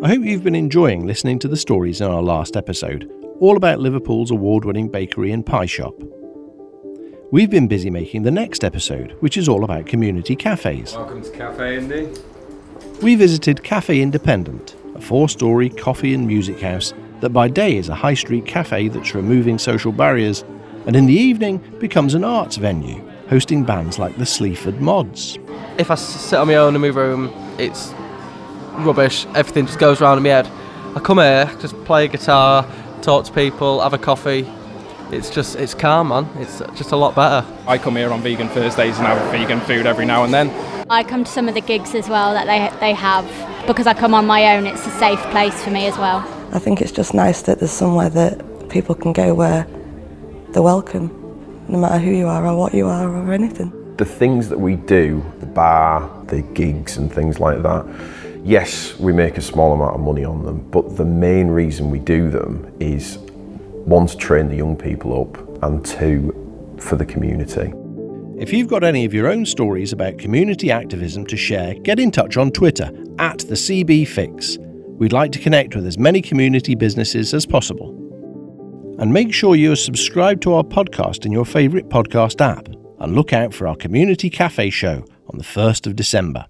I hope you've been enjoying listening to the stories in our last episode, all about Liverpool's award winning bakery and pie shop. We've been busy making the next episode, which is all about community cafes. Welcome to Cafe Indy. We visited Cafe INDIEpendent, a four story coffee and music house that by day is a high street cafe that's removing social barriers, and in the evening becomes an arts venue, hosting bands like the Sleaford Mods. If I sit on my own in my room, it's rubbish. Everything just goes round in my head. I come here, just play a guitar, talk to people, have a coffee. It's just, it's calm, man. It's just a lot better. I come here on vegan Thursdays and have vegan food every now and then. I come to some of the gigs as well that they they have because I come on my own. It's a safe place for me as well. I think it's just nice that there's somewhere that people can go where they're welcome, no matter who you are or what you are or anything. The things that we do, the bar, the gigs and things like that, yes, we make a small amount of money on them, but the main reason we do them is one, to train the young people up, and two, for the community. If you've got any of your own stories about community activism to share, get in touch on Twitter at the CB Fix. We'd like to connect with as many community businesses as possible. And make sure you are subscribed to our podcast in your favourite podcast app and look out for our Community Cafe show on the 1st of December.